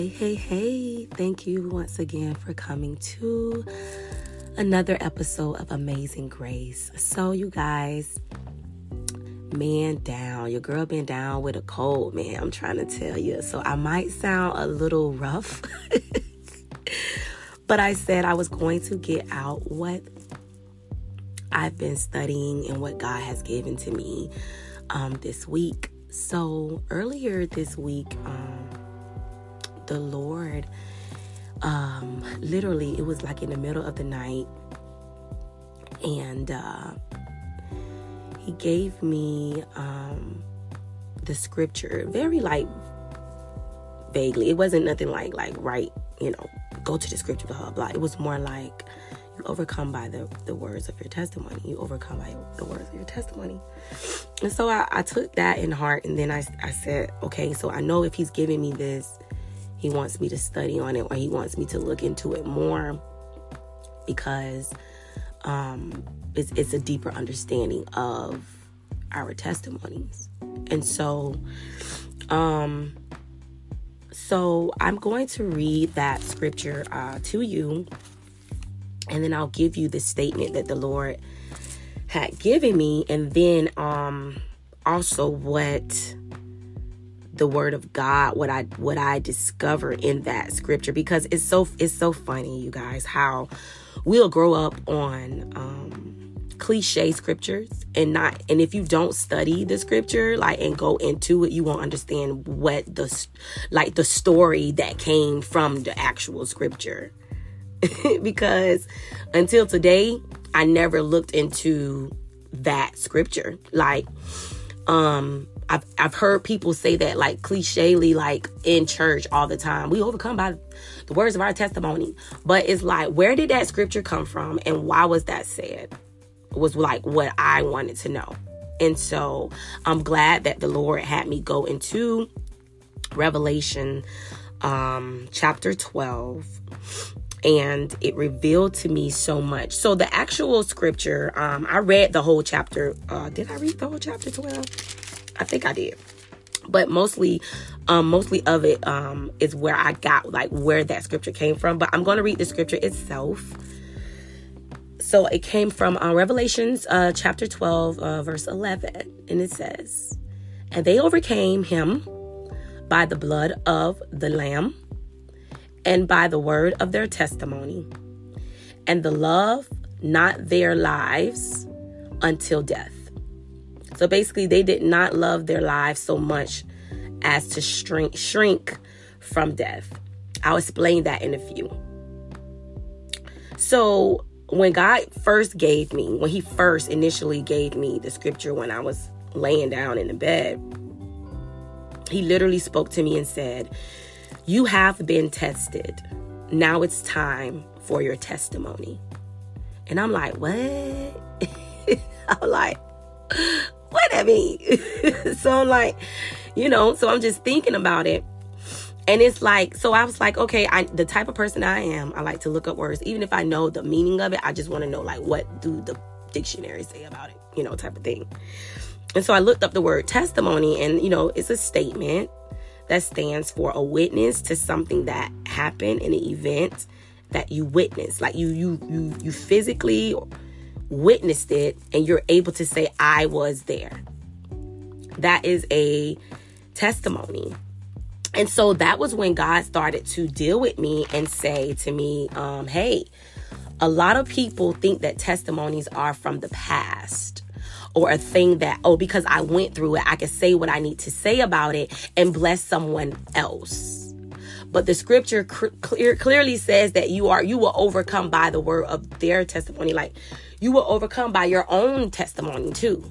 Hey, hey, hey. Thank you once again for coming to another episode of Amazing Grace. So, you guys, man down. Your girl been down with a cold, man. I'm trying to tell you. So, I might sound a little rough. but I said I was going to get out what I've been studying and what God has given to me um, this week. So, earlier this week, um, the Lord, um, literally, it was like in the middle of the night, and uh, He gave me um, the scripture very like vaguely. It wasn't nothing like like right, you know, go to the scripture, blah blah. It was more like you overcome by the, the words of your testimony. You overcome by the words of your testimony. And so I, I took that in heart and then I, I said, okay, so I know if he's giving me this, he wants me to study on it or he wants me to look into it more because um, it's, it's a deeper understanding of our testimonies. And so, um, so I'm going to read that scripture uh, to you, and then I'll give you the statement that the Lord had given me, and then um, also what the word of God, what I what I discover in that scripture because it's so it's so funny, you guys, how we'll grow up on um, cliche scriptures and not and if you don't study the scripture like and go into it, you won't understand what the like the story that came from the actual scripture. because until today, I never looked into that scripture. Like um I've I've heard people say that like clichely like in church all the time. We overcome by the words of our testimony. But it's like where did that scripture come from and why was that said? Was like what I wanted to know. And so I'm glad that the Lord had me go into Revelation um chapter 12 and it revealed to me so much. So the actual scripture, um, I read the whole chapter. Uh, did I read the whole chapter 12? I think I did. But mostly, um, mostly of it um, is where I got like where that scripture came from. But I'm going to read the scripture itself. So it came from uh, Revelations uh, chapter 12, uh, verse 11. And it says, And they overcame him by the blood of the Lamb and by the word of their testimony, and the love not their lives until death. So basically, they did not love their lives so much as to shrink, shrink from death. I'll explain that in a few. So, when God first gave me, when He first initially gave me the scripture when I was laying down in the bed, He literally spoke to me and said, You have been tested. Now it's time for your testimony. And I'm like, What? I'm like, what that mean? so I'm like, you know, so I'm just thinking about it. And it's like, so I was like, okay, I the type of person I am, I like to look up words. Even if I know the meaning of it, I just want to know like what do the dictionary say about it, you know, type of thing. And so I looked up the word testimony, and you know, it's a statement that stands for a witness to something that happened in an event that you witnessed. Like you you you you physically witnessed it and you're able to say, I was there. That is a testimony. And so that was when God started to deal with me and say to me, um, hey, a lot of people think that testimonies are from the past or a thing that, oh, because I went through it, I can say what I need to say about it and bless someone else. But the scripture clear, clearly says that you are, you will overcome by the word of their testimony. Like you will overcome by your own testimony too,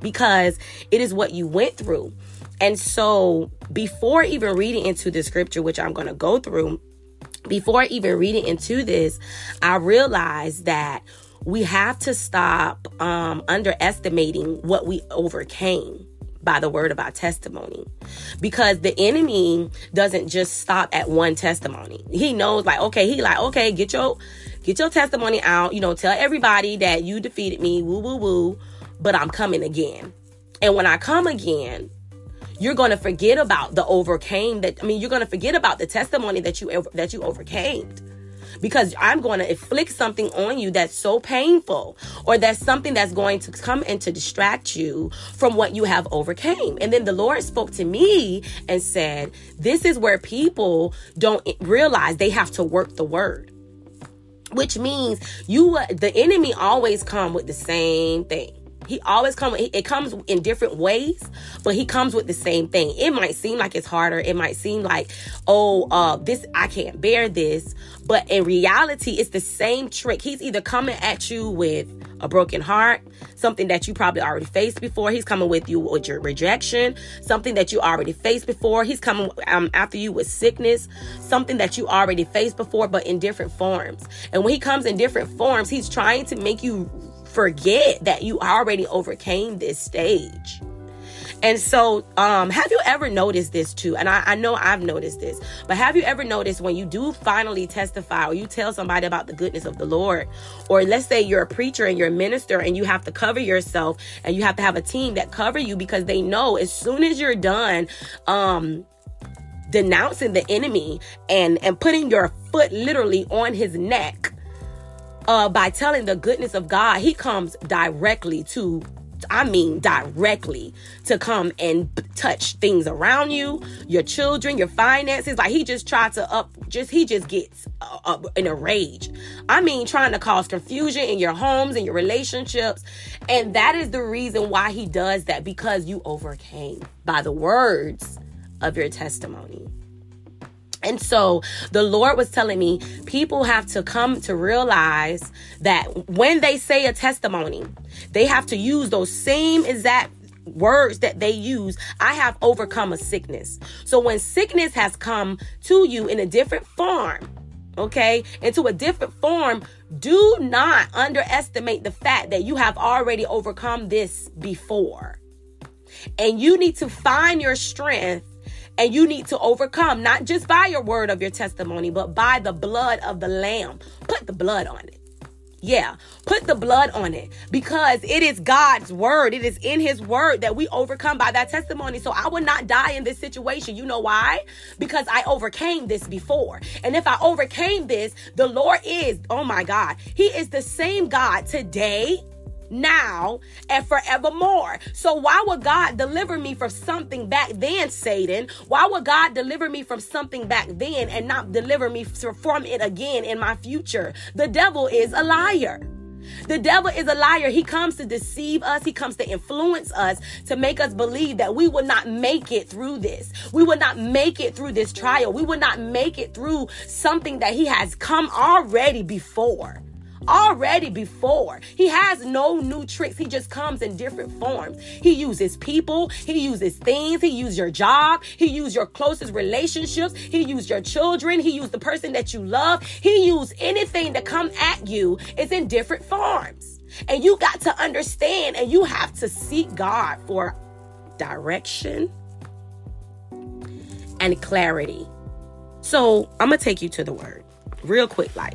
because it is what you went through. And so, before even reading into the scripture, which I'm going to go through, before even reading into this, I realized that we have to stop um, underestimating what we overcame by the word of our testimony. Because the enemy doesn't just stop at one testimony. He knows like okay he like okay get your get your testimony out. You know, tell everybody that you defeated me, woo, woo, woo, but I'm coming again. And when I come again, you're going to forget about the overcame that I mean you're going to forget about the testimony that you that you overcame because I'm going to inflict something on you that's so painful or that's something that's going to come and to distract you from what you have overcame. And then the Lord spoke to me and said, this is where people don't realize they have to work the word. Which means you the enemy always come with the same thing he always comes. It comes in different ways, but he comes with the same thing. It might seem like it's harder. It might seem like, oh, uh, this I can't bear this, but in reality, it's the same trick. He's either coming at you with a broken heart, something that you probably already faced before. He's coming with you with your rejection, something that you already faced before. He's coming um, after you with sickness, something that you already faced before, but in different forms. And when he comes in different forms, he's trying to make you forget that you already overcame this stage. And so, um, have you ever noticed this too? And I, I, know I've noticed this, but have you ever noticed when you do finally testify or you tell somebody about the goodness of the Lord, or let's say you're a preacher and you're a minister and you have to cover yourself and you have to have a team that cover you because they know as soon as you're done, um, denouncing the enemy and and putting your foot literally on his neck uh, by telling the goodness of God, he comes directly to, I mean, directly to come and touch things around you, your children, your finances. Like he just tried to up, just, he just gets uh, up in a rage. I mean, trying to cause confusion in your homes and your relationships. And that is the reason why he does that because you overcame by the words of your testimony. And so the Lord was telling me people have to come to realize that when they say a testimony, they have to use those same exact words that they use. I have overcome a sickness. So when sickness has come to you in a different form, okay, into a different form, do not underestimate the fact that you have already overcome this before. And you need to find your strength and you need to overcome, not just by your word of your testimony, but by the blood of the Lamb. Put the blood on it. Yeah, put the blood on it because it is God's word. It is in his word that we overcome by that testimony. So I would not die in this situation. You know why? Because I overcame this before. And if I overcame this, the Lord is, oh my God, he is the same God today, now, and forevermore. So, why would God deliver me from something back then, Satan? Why would God deliver me from something back then and not deliver me from it again in my future? The devil is a liar. The devil is a liar. He comes to deceive us. He comes to influence us to make us believe that we will not make it through this. We will not make it through this trial. We will not make it through something that he has come already before already before. He has no new tricks. He just comes in different forms. He uses people, he uses things, he uses your job, he uses your closest relationships, he uses your children, he uses the person that you love. He uses anything to come at you. It's in different forms. And you got to understand and you have to seek God for direction and clarity. So I'm gonna take you to the word real quick, like,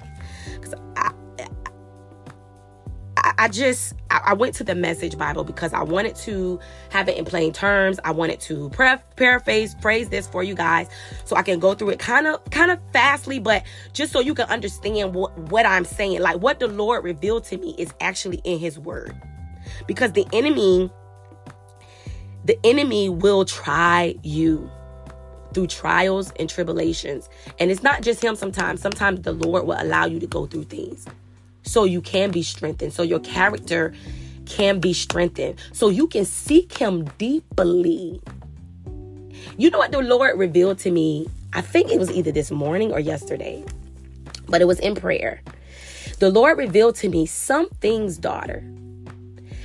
I, just I, went to the Message Bible because I wanted to have it in plain terms. I wanted to paraphrase phrase this for you guys so I can go through it kind of kind of fastly, but just so you can understand what what I'm saying. Like what the Lord revealed to me is actually in His Word, because the enemy the enemy will try you through trials and tribulations. And it's not just him sometimes. Sometimes the Lord will allow you to go through things so you can be strengthened, so your character can be strengthened, so you can seek Him deeply. You know what the Lord revealed to me? I think it was either this morning or yesterday, but it was in prayer. The Lord revealed to me some things, daughter,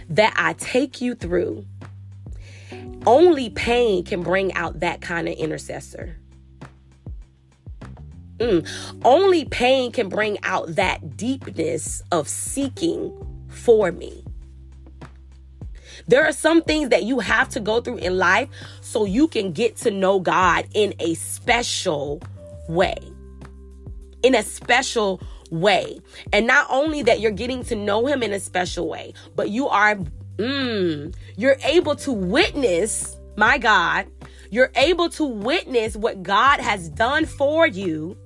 that I take you through. Only pain can bring out that kind of intercessor. Mm. Only pain can bring out that deepness of seeking for me. There are some things that you have to go through in life so you can get to know God in a special way. In a special way. And not only that you're getting to know him in a special way, but you are mm, you're able to witness, my God, you're able to witness what God has done for you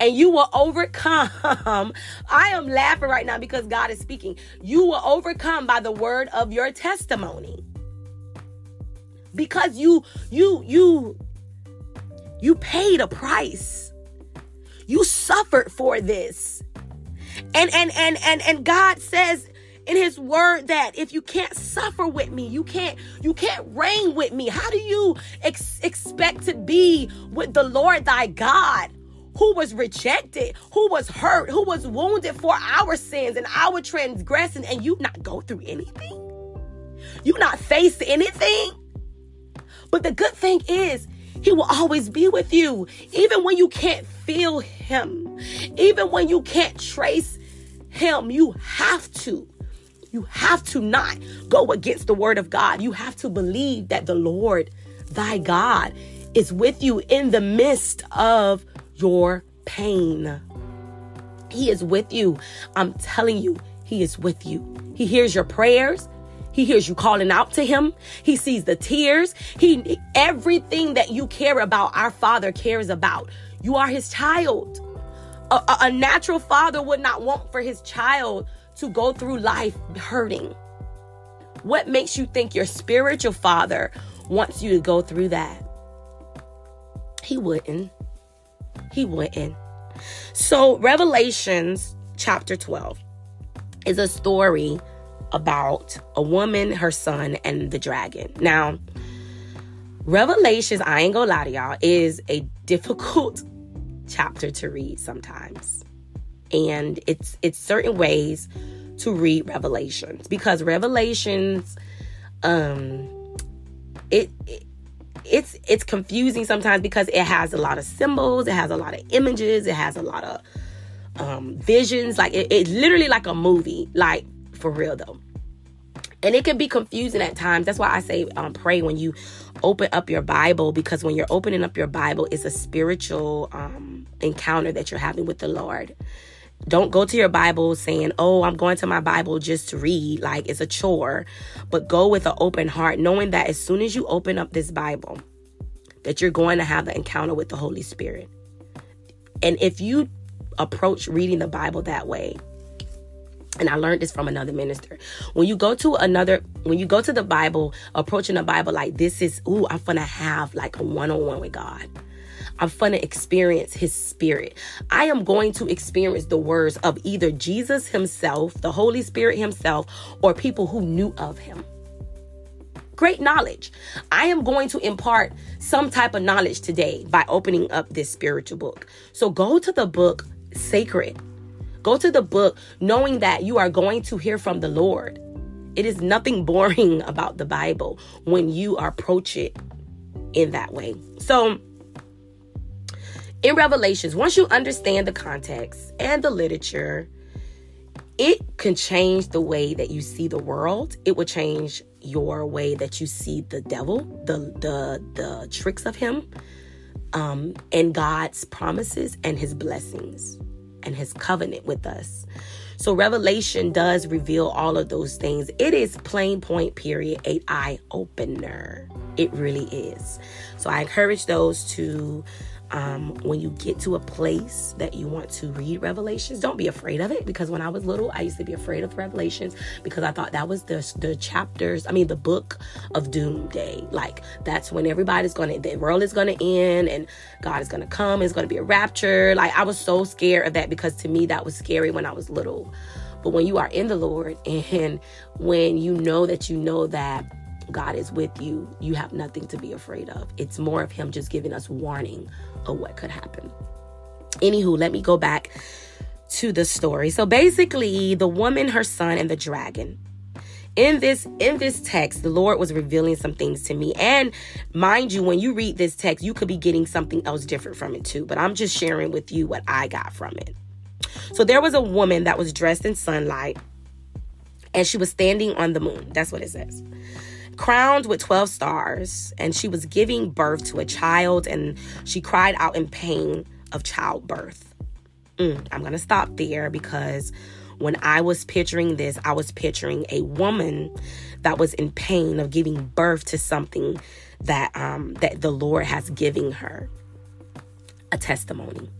and you will overcome. I am laughing right now because God is speaking. You will overcome by the word of your testimony. Because you you you you paid a price. You suffered for this. And and and and and God says in his word that if you can't suffer with me you can't you can't reign with me how do you ex- expect to be with the lord thy god who was rejected who was hurt who was wounded for our sins and our transgression and you not go through anything? You not face anything? But the good thing is he will always be with you even when you can't feel him even when you can't trace him. You have to you have to not go against the word of God. You have to believe that the Lord, thy God, is with you in the midst of your pain. He is with you. I'm telling you, He is with you. He hears your prayers. He hears you calling out to him. He sees the tears. He everything that you care about, our Father cares about. You are his child. A, a, a natural father would not want for his child to go through life hurting? What makes you think your spiritual father wants you to go through that? He wouldn't. He wouldn't. So, Revelations chapter 12 is a story about a woman, her son, and the dragon. Now, Revelations, I ain't gonna lie to y'all, is a difficult chapter to read sometimes and it's it's certain ways to read revelations because revelations um it, it it's it's confusing sometimes because it has a lot of symbols it has a lot of images it has a lot of um visions. Like it, it's literally like a movie like for real though. And it can be confusing at times. That's why i say um, pray when you open up your bible because when you're opening up your bible it's a spiritual um, encounter that you're having with the lord don't go to your Bible saying, Oh, I'm going to my Bible just to read, like it's a chore. But go with an open heart, knowing that as soon as you open up this Bible, that you're going to have the encounter with the Holy Spirit. And if you approach reading the Bible that way, and I learned this from another minister. When you go to another, when you go to the Bible, approaching the Bible like this is, ooh, I'm gonna have like a one on one with God. I'm going to experience his spirit. I am going to experience the words of either Jesus himself, the Holy Spirit himself, or people who knew of him. Great knowledge. I am going to impart some type of knowledge today by opening up this spiritual book. So go to the book sacred. Go to the book knowing that you are going to hear from the Lord. It is nothing boring about the Bible when you approach it in that way. So, in Revelations, once you understand the context and the literature, it can change the way that you see the world. It will change your way that you see the devil, the the the tricks of him, um, and God's promises and His blessings and His covenant with us. So Revelation does reveal all of those things. It is plain point period a eye opener. It really is. So I encourage those to um, when you get to a place that you want to read Revelations, don't be afraid of it. Because when I was little, I used to be afraid of Revelations because I thought that was the the chapters. I mean, the book of doomsday. Like that's when everybody's gonna, the world is gonna end, and God is gonna come. It's gonna be a rapture. Like I was so scared of that because to me that was scary when I was little. But when you are in the Lord and when you know that you know that God is with you, you have nothing to be afraid of. It's more of Him just giving us warning of what could happen. Anywho, let me go back to the story. So basically, the woman, her son, and the dragon. In this in this text, the Lord was revealing some things to me. And mind you, when you read this text, you could be getting something else different from it too. But I'm just sharing with you what I got from it. So there was a woman that was dressed in sunlight and she was standing on the moon. That's what it says crowned with 12 stars, and she was giving birth to a child, and she cried out in pain of childbirth. Mm, I'm going to stop there because when I was picturing this, I was picturing a woman that was in pain of giving birth to something that um that the Lord has given her a testimony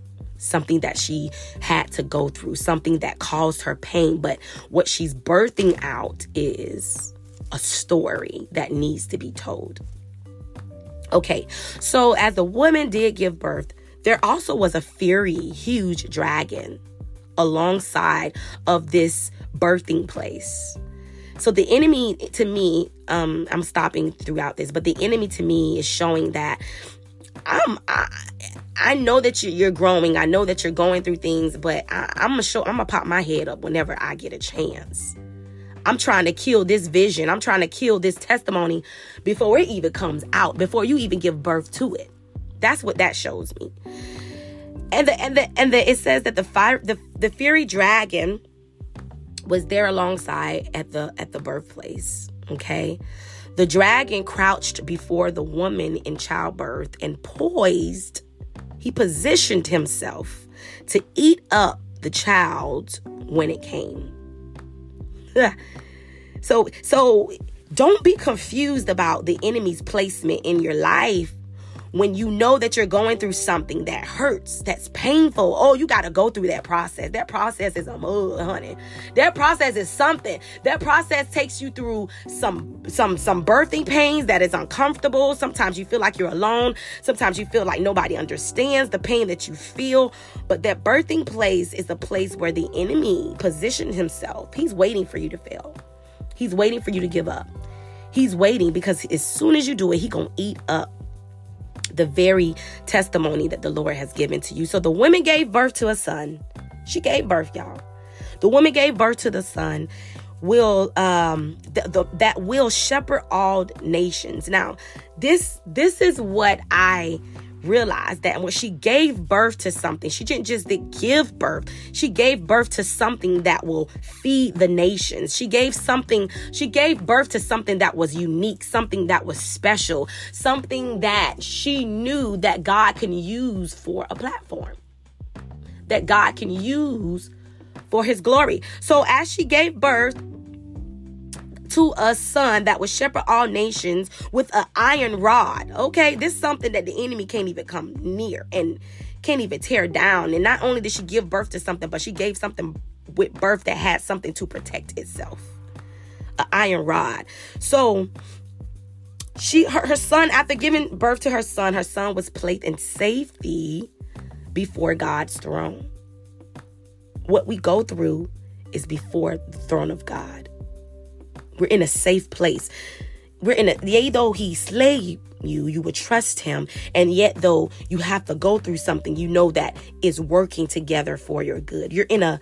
something that she had to go through, something that caused her pain. But what she's birthing out is a story that needs to be told. Okay, so as the woman did give birth, there also was a fiery, huge dragon alongside of this birthing place. So the enemy to me, um, I'm stopping throughout this, but the enemy to me is showing that I'm I, I know that you're growing. I know that you're going through things, but I, I'm gonna show. I'm gonna pop my head up whenever I get a chance. I'm trying to kill this vision. I'm trying to kill this testimony before it even comes out, before you even give birth to it. That's what that shows me. And the and the and the it says that the fire the the fiery dragon was there alongside at the at the birthplace. Okay. The dragon crouched before the woman in childbirth and poised, he positioned himself to eat up the child when it came. so so don't be confused about the enemy's placement in your life when you know that you're going through something that hurts, that's painful. Oh, you got to go through that process. That process is a mud, honey. That process is something. That process takes you through some some some birthing pains that is uncomfortable. Sometimes you feel like you're alone. Sometimes you feel like nobody understands the pain that you feel. But that birthing place is a place where the enemy positioned himself. He's waiting for you to fail. He's waiting for you to give up. He's waiting because as soon as you do it, he to eat up the very testimony that the Lord has given to you. So the woman gave birth to a son. She gave birth, y'all. The woman gave birth to the son will um th- that will shepherd all nations. Now, this this is what I realized that when she gave birth to something, she didn't just give birth, she gave birth to something that will feed the nations. She gave something, she gave birth to something that was unique, something that was special, something that she knew that God can use for a platform, that God can use for his glory. So as she gave birth, to a son that would shepherd all nations with an iron rod. Okay, this is something that the enemy can't even come near and can't even tear down. And not only did she give birth to something, but she gave something with birth that had something to protect itself. An iron rod. So she her, her son, after giving birth to her son, her son was placed in safety before God's throne. What we go through is before the throne of God. We're in a safe place. We're in a, yea, though he slay you, you would trust him. And yet, though you have to go through something, you know that is working together for your good. You're in a,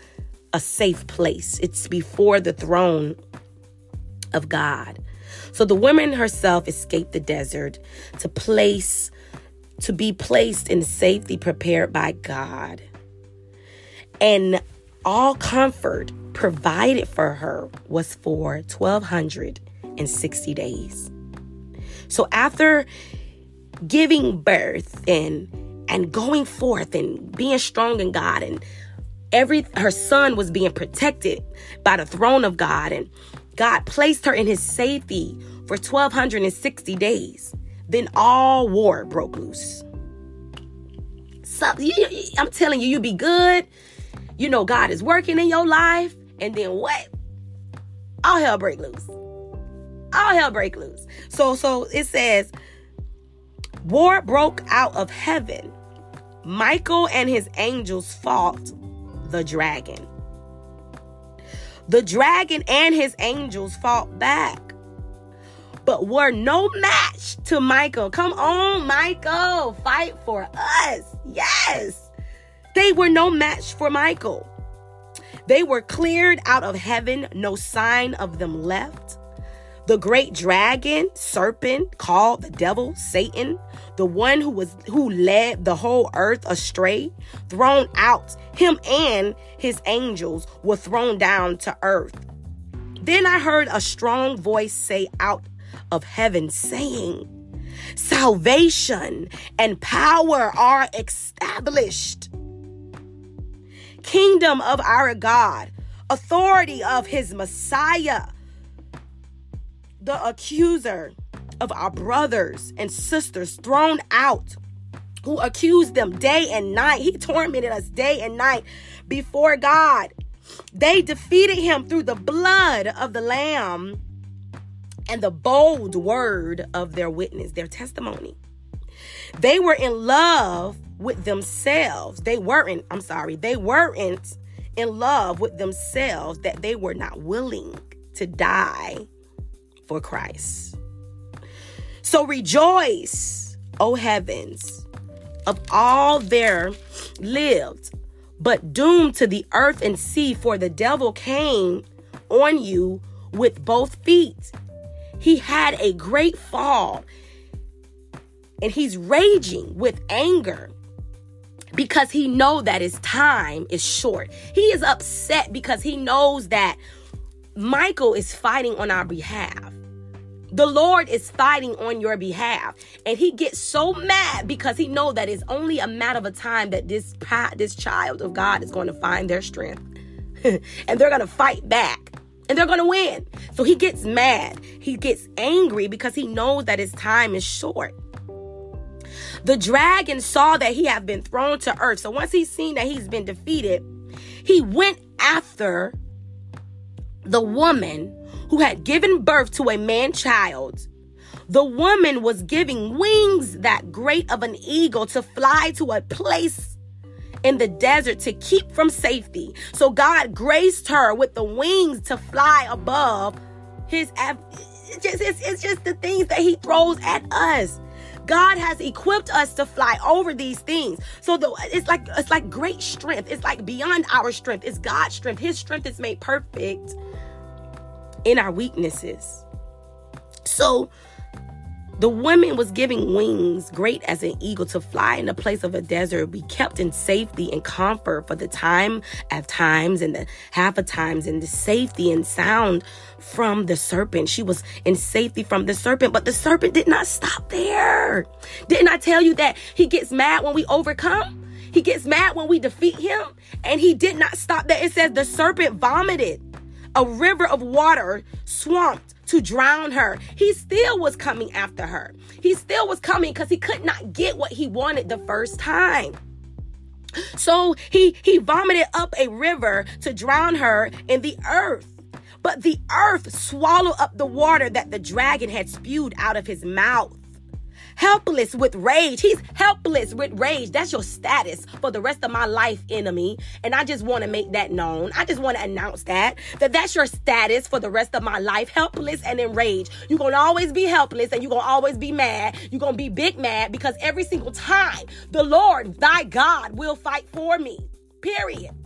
a safe place. It's before the throne of God. So the woman herself escaped the desert to place, to be placed in safety prepared by God. And all comfort provided for her was for 1260 days. So after giving birth and and going forth and being strong in God and every her son was being protected by the throne of God and God placed her in his safety for 1260 days. Then all war broke loose. So, I'm telling you, you'd be good. You know God is working in your life and then what? All hell break loose. All hell break loose. So so it says war broke out of heaven. Michael and his angels fought the dragon. The dragon and his angels fought back, but were no match to Michael. Come on, Michael, fight for us. Yes. They were no match for Michael. They were cleared out of heaven, no sign of them left. The great dragon, serpent, called the devil, Satan, the one who was who led the whole earth astray, thrown out, him and his angels were thrown down to earth. Then I heard a strong voice say out of heaven, saying, Salvation and power are established kingdom of our God, authority of his Messiah. The accuser of our brothers and sisters thrown out who accused them day and night. He tormented us day and night before God. They defeated him through the blood of the Lamb and the bold word of their witness, their testimony. They were in love with themselves. They weren't, I'm sorry, they weren't in love with themselves that they were not willing to die for Christ. So rejoice, O heavens, of all there lived, but doomed to the earth and sea, for the devil came on you with both feet. He had a great fall, and he's raging with anger because he know that his time is short. He is upset because he knows that Michael is fighting on our behalf. The Lord is fighting on your behalf. And he gets so mad because he know that it's only a matter of a time that this this child of God is going to find their strength. and they're going to fight back. And they're going to win. So he gets mad. He gets angry because he knows that his time is short. The dragon saw that he had been thrown to earth. So once he's seen that he's been defeated, he went after the woman who had given birth to a man child. The woman was giving wings that great of an eagle to fly to a place in the desert to keep from safety. So God graced her with the wings to fly above his. It's just, it's, it's just the things that he throws at us. God has equipped us to fly over these things. So the, it's like it's like great strength. It's like beyond our strength. It's God's strength. His strength is made perfect in our weaknesses. So the woman was giving wings, great as an eagle, to fly in the place of a desert, be kept in safety and comfort for the time at times and the half of times, and the safety and sound from the serpent. She was in safety from the serpent, but the serpent did not stop there. Didn't I tell you that he gets mad when we overcome? He gets mad when we defeat him, and he did not stop there. It says the serpent vomited a river of water swamped to drown her. He still was coming after her. He still was coming because he could not get what he wanted the first time. So he he vomited up a river to drown her in the earth. But the earth swallowed up the water that the dragon had spewed out of his mouth helpless with rage. He's helpless with rage. That's your status for the rest of my life, enemy. And I just want to make that known. I just want to announce that that that's your status for the rest of my life, helpless and enraged. You're going to always be helpless and you're going to always be mad. You're going to be big mad because every single time the Lord, thy God, will fight for me. Period.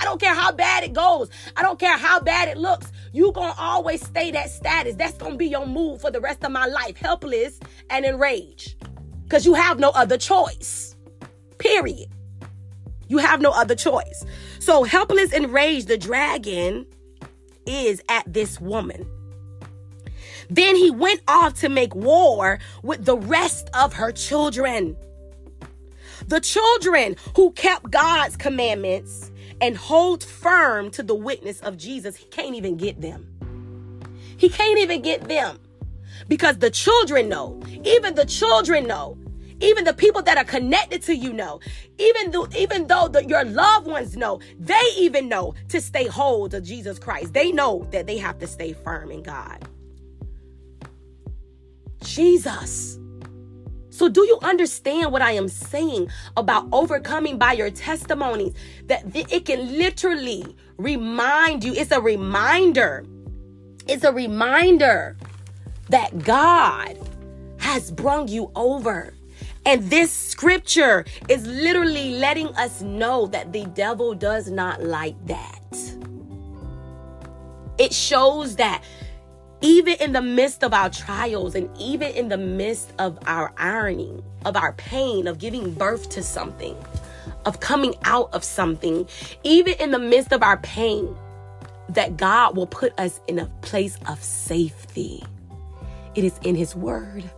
I don't care how bad it goes. I don't care how bad it looks. You gonna always stay that status. That's gonna be your move for the rest of my life. Helpless and enraged. Because you have no other choice. Period. You have no other choice. So helpless and enraged, the dragon is at this woman. Then he went off to make war with the rest of her children. The children who kept God's commandments and hold firm to the witness of Jesus, he can't even get them. He can't even get them because the children know. Even the children know. Even the people that are connected to you know. Even though, even though the, your loved ones know, they even know to stay hold of Jesus Christ. They know that they have to stay firm in God. Jesus. So, do you understand what I am saying about overcoming by your testimonies? That it can literally remind you, it's a reminder. It's a reminder that God has brung you over. And this scripture is literally letting us know that the devil does not like that. It shows that even in the midst of our trials and even in the midst of our ironing, of our pain, of giving birth to something, of coming out of something, even in the midst of our pain, that God will put us in a place of safety. It is in His Word.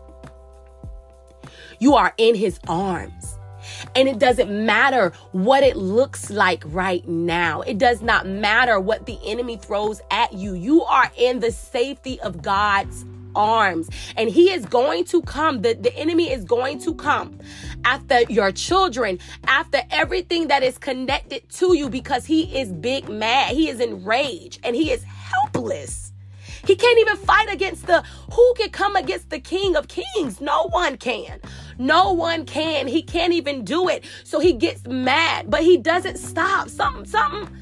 You are in His arms. And it doesn't matter what it looks like right now. It does not matter what the enemy throws at you. You are in the safety of God's arms. And he is going to come. The, the enemy is going to come after your children, after everything that is connected to you because he is big mad. He is enraged and he is helpless. He can't even fight against the who can come against the King of Kings. No one can. No one can. He can't even do it. So he gets mad, but he doesn't stop. Something, something,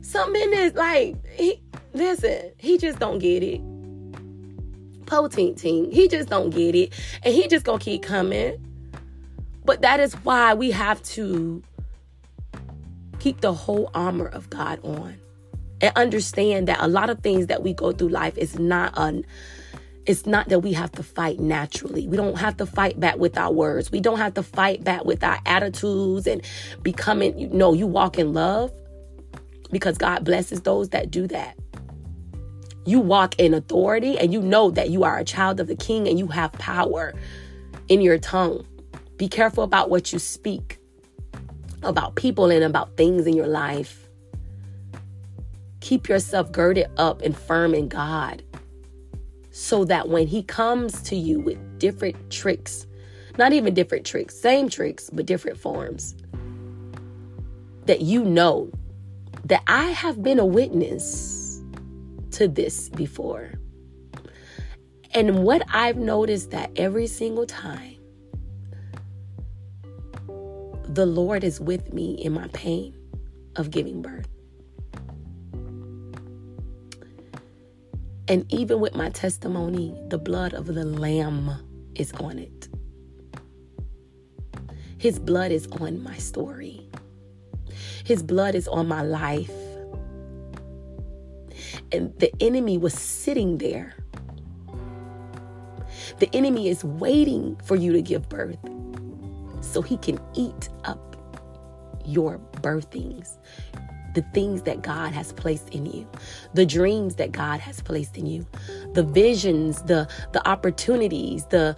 something in this like he listen. He just don't get it. Potent team. He just don't get it, and he just gonna keep coming. But that is why we have to keep the whole armor of God on and understand that a lot of things that we go through life is not un it's not that we have to fight naturally. We don't have to fight back with our words. We don't have to fight back with our attitudes and becoming, you know, you walk in love because God blesses those that do that. You walk in authority and you know that you are a child of the king and you have power in your tongue. Be careful about what you speak about people and about things in your life. Keep yourself girded up and firm in God so that when He comes to you with different tricks, not even different tricks, same tricks, but different forms, that you know that I have been a witness to this before. And what I've noticed that every single time the Lord is with me in my pain of giving birth. And even with my testimony, the blood of the Lamb is on it. His blood is on my story. His blood is on my life. And the enemy was sitting there. The enemy is waiting for you to give birth so he can eat up your birthings, the things that God has placed in you, the dreams that God has placed in you, the visions, the the opportunities, the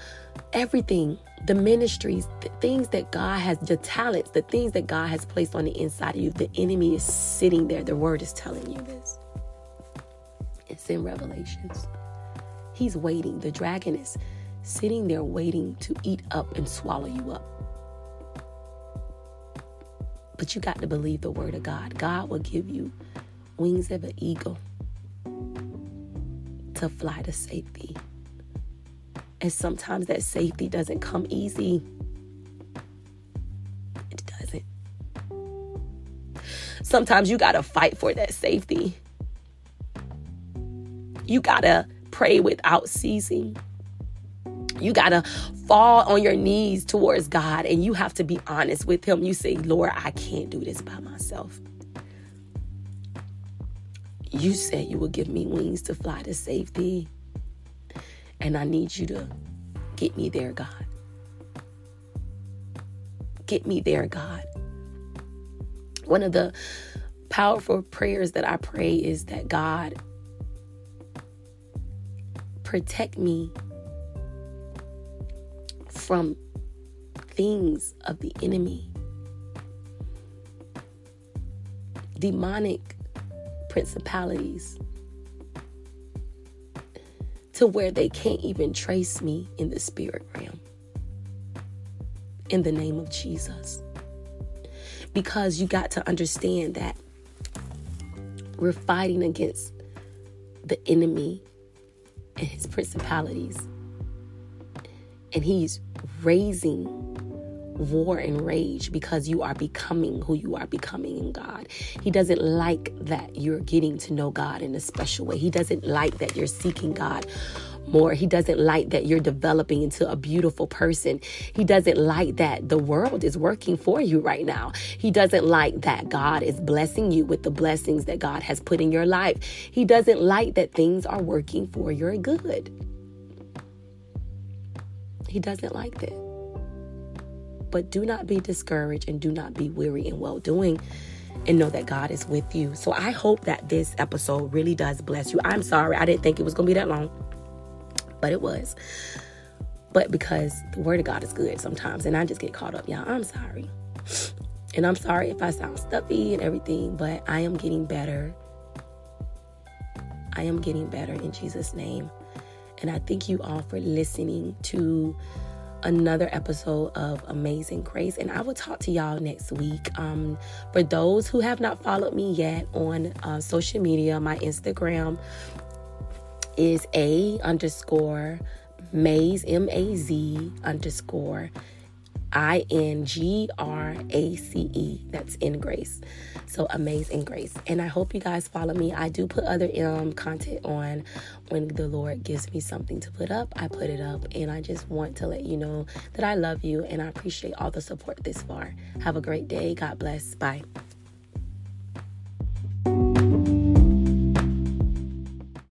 everything, the ministries, the things that God has, the talents, the things that God has placed on the inside of you. The enemy is sitting there. The word is telling you this. It's in Revelations. He's waiting. The dragon is sitting there waiting to eat up and swallow you up. But you got to believe the word of God. God will give you wings of an eagle to fly to safety. And sometimes that safety doesn't come easy. It doesn't. Sometimes you got to fight for that safety. You got to pray without ceasing. You got to fall on your knees towards God and you have to be honest with Him. You say, Lord, I can't do this by myself. You said you will give me wings to fly to safety. And I need you to get me there, God. Get me there, God. One of the powerful prayers that I pray is that God protect me from things of the enemy, demonic principalities, to where they can't even trace me in the spirit realm. In the name of Jesus. Because you got to understand that we're fighting against the enemy and his principalities. And he's raising war and rage because you are becoming who you are becoming in God. He doesn't like that you're getting to know God in a special way. He doesn't like that you're seeking God more. He doesn't like that you're developing into a beautiful person. He doesn't like that the world is working for you right now. He doesn't like that God is blessing you with the blessings that God has put in your life. He doesn't like that things are working for your good. He doesn't like that. But do not be discouraged and do not be weary in well doing and know that God is with you. So I hope that this episode really does bless you. I'm sorry, I didn't think it was going to be that long, but it was. But because the word of God is good sometimes, and I just get caught up, y'all, I'm sorry. And I'm sorry if I sound stuffy and everything, but I am getting better. I am getting better in Jesus' name. And I thank you all for listening to another episode of Amazing Grace. And I will talk to y'all next week. Um, for those who have not followed me yet on uh, social media, my Instagram is a underscore maze m a z underscore I N G R A C E. That's in grace. So amazing grace. And I hope you guys follow me. I do put other um content on when the Lord gives me something to put up. I put it up and I just want to let you know that I love you and I appreciate all the support this far. Have a great day. God bless. Bye.